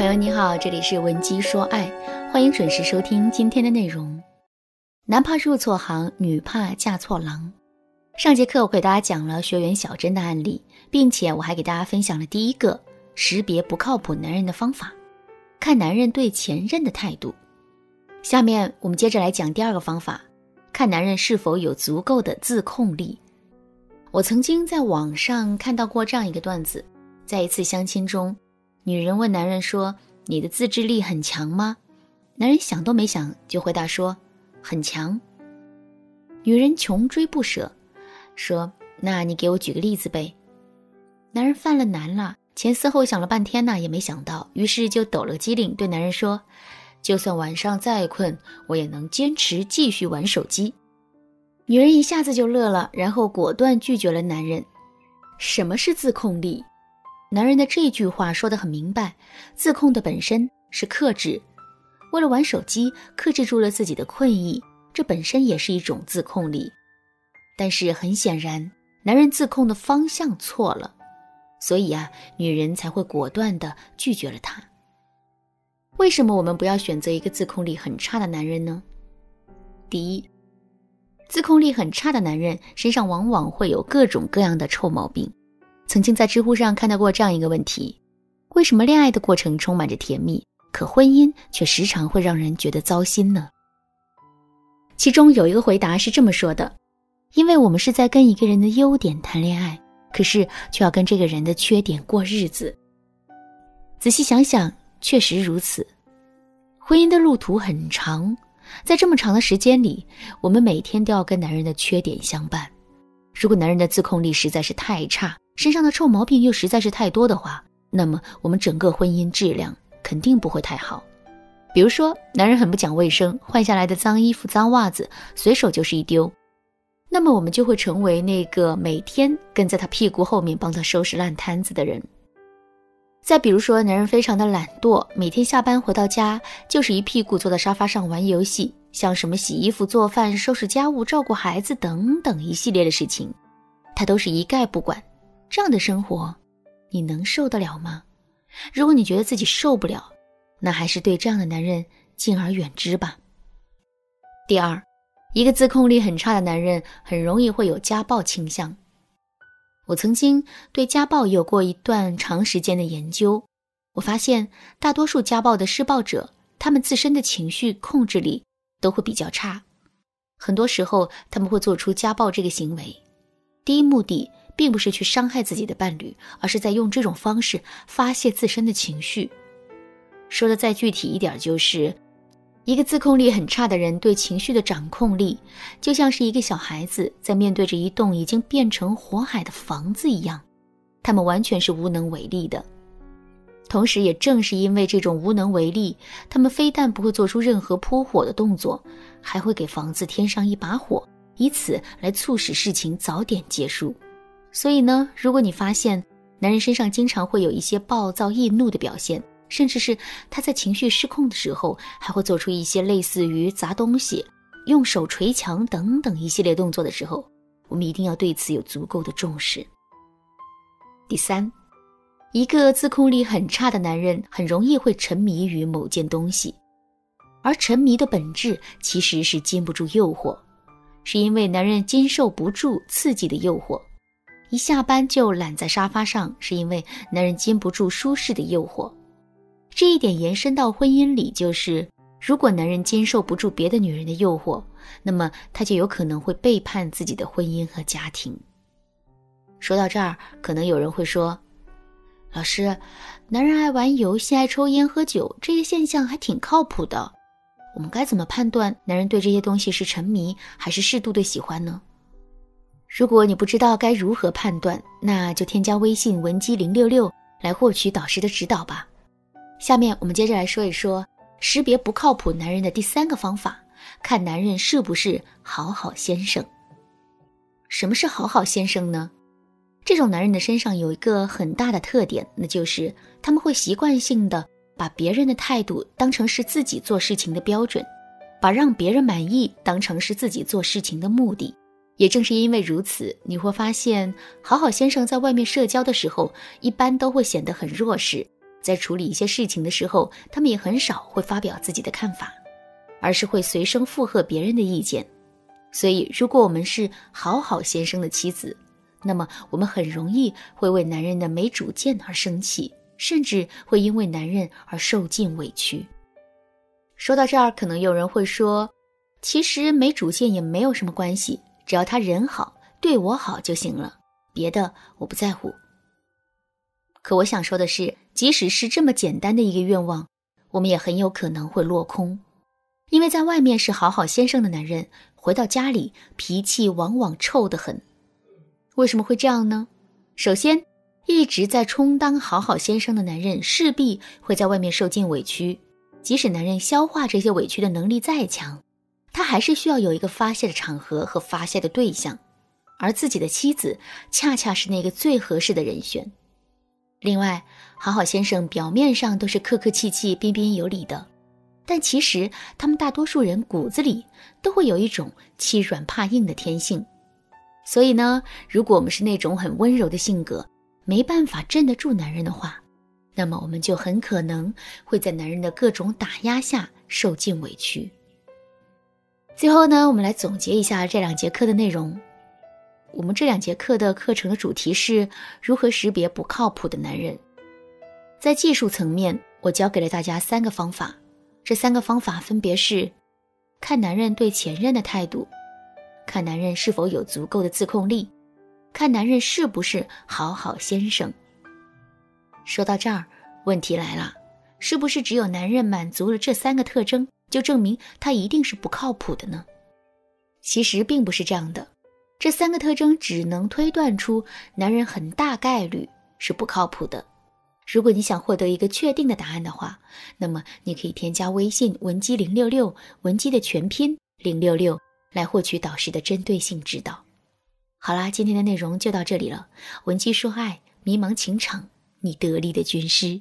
朋友你好，这里是文姬说爱，欢迎准时收听今天的内容。男怕入错行，女怕嫁错郎。上节课我给大家讲了学员小珍的案例，并且我还给大家分享了第一个识别不靠谱男人的方法，看男人对前任的态度。下面我们接着来讲第二个方法，看男人是否有足够的自控力。我曾经在网上看到过这样一个段子，在一次相亲中。女人问男人说：“你的自制力很强吗？”男人想都没想就回答说：“很强。”女人穷追不舍，说：“那你给我举个例子呗。”男人犯了难了，前思后想了半天呢，也没想到，于是就抖了个机灵，对男人说：“就算晚上再困，我也能坚持继续玩手机。”女人一下子就乐了，然后果断拒绝了男人。什么是自控力？男人的这句话说得很明白，自控的本身是克制。为了玩手机，克制住了自己的困意，这本身也是一种自控力。但是很显然，男人自控的方向错了，所以啊，女人才会果断地拒绝了他。为什么我们不要选择一个自控力很差的男人呢？第一，自控力很差的男人身上往往会有各种各样的臭毛病。曾经在知乎上看到过这样一个问题：为什么恋爱的过程充满着甜蜜，可婚姻却时常会让人觉得糟心呢？其中有一个回答是这么说的：因为我们是在跟一个人的优点谈恋爱，可是却要跟这个人的缺点过日子。仔细想想，确实如此。婚姻的路途很长，在这么长的时间里，我们每天都要跟男人的缺点相伴。如果男人的自控力实在是太差，身上的臭毛病又实在是太多的话，那么我们整个婚姻质量肯定不会太好。比如说，男人很不讲卫生，换下来的脏衣服、脏袜子随手就是一丢，那么我们就会成为那个每天跟在他屁股后面帮他收拾烂摊子的人。再比如说，男人非常的懒惰，每天下班回到家就是一屁股坐在沙发上玩游戏，像什么洗衣服、做饭、收拾家务、照顾孩子等等一系列的事情，他都是一概不管。这样的生活，你能受得了吗？如果你觉得自己受不了，那还是对这样的男人敬而远之吧。第二，一个自控力很差的男人很容易会有家暴倾向。我曾经对家暴有过一段长时间的研究，我发现大多数家暴的施暴者，他们自身的情绪控制力都会比较差，很多时候他们会做出家暴这个行为，第一目的。并不是去伤害自己的伴侣，而是在用这种方式发泄自身的情绪。说的再具体一点，就是一个自控力很差的人对情绪的掌控力，就像是一个小孩子在面对着一栋已经变成火海的房子一样，他们完全是无能为力的。同时，也正是因为这种无能为力，他们非但不会做出任何扑火的动作，还会给房子添上一把火，以此来促使事情早点结束。所以呢，如果你发现男人身上经常会有一些暴躁易怒的表现，甚至是他在情绪失控的时候，还会做出一些类似于砸东西、用手捶墙等等一系列动作的时候，我们一定要对此有足够的重视。第三，一个自控力很差的男人很容易会沉迷于某件东西，而沉迷的本质其实是禁不住诱惑，是因为男人经受不住刺激的诱惑。一下班就懒在沙发上，是因为男人禁不住舒适的诱惑。这一点延伸到婚姻里，就是如果男人经受不住别的女人的诱惑，那么他就有可能会背叛自己的婚姻和家庭。说到这儿，可能有人会说：“老师，男人爱玩游戏、爱抽烟、喝酒，这些现象还挺靠谱的。我们该怎么判断男人对这些东西是沉迷还是适度的喜欢呢？”如果你不知道该如何判断，那就添加微信文姬零六六来获取导师的指导吧。下面我们接着来说一说识别不靠谱男人的第三个方法，看男人是不是好好先生。什么是好好先生呢？这种男人的身上有一个很大的特点，那就是他们会习惯性的把别人的态度当成是自己做事情的标准，把让别人满意当成是自己做事情的目的。也正是因为如此，你会发现，好好先生在外面社交的时候，一般都会显得很弱势，在处理一些事情的时候，他们也很少会发表自己的看法，而是会随声附和别人的意见。所以，如果我们是好好先生的妻子，那么我们很容易会为男人的没主见而生气，甚至会因为男人而受尽委屈。说到这儿，可能有人会说：“其实没主见也没有什么关系，只要他人好，对我好就行了，别的我不在乎。”可我想说的是，即使是这么简单的一个愿望，我们也很有可能会落空，因为在外面是好好先生的男人，回到家里脾气往往臭得很。为什么会这样呢？首先，一直在充当好好先生的男人，势必会在外面受尽委屈，即使男人消化这些委屈的能力再强，他还是需要有一个发泄的场合和发泄的对象，而自己的妻子恰恰是那个最合适的人选。另外，好好先生表面上都是客客气气、彬彬有礼的，但其实他们大多数人骨子里都会有一种欺软怕硬的天性。所以呢，如果我们是那种很温柔的性格，没办法镇得住男人的话，那么我们就很可能会在男人的各种打压下受尽委屈。最后呢，我们来总结一下这两节课的内容。我们这两节课的课程的主题是如何识别不靠谱的男人。在技术层面，我教给了大家三个方法，这三个方法分别是：看男人对前任的态度，看男人是否有足够的自控力，看男人是不是好好先生。说到这儿，问题来了，是不是只有男人满足了这三个特征，就证明他一定是不靠谱的呢？其实并不是这样的。这三个特征只能推断出男人很大概率是不靠谱的。如果你想获得一个确定的答案的话，那么你可以添加微信文姬零六六，文姬的全拼零六六，来获取导师的针对性指导。好啦，今天的内容就到这里了。文姬说爱，迷茫情场，你得力的军师。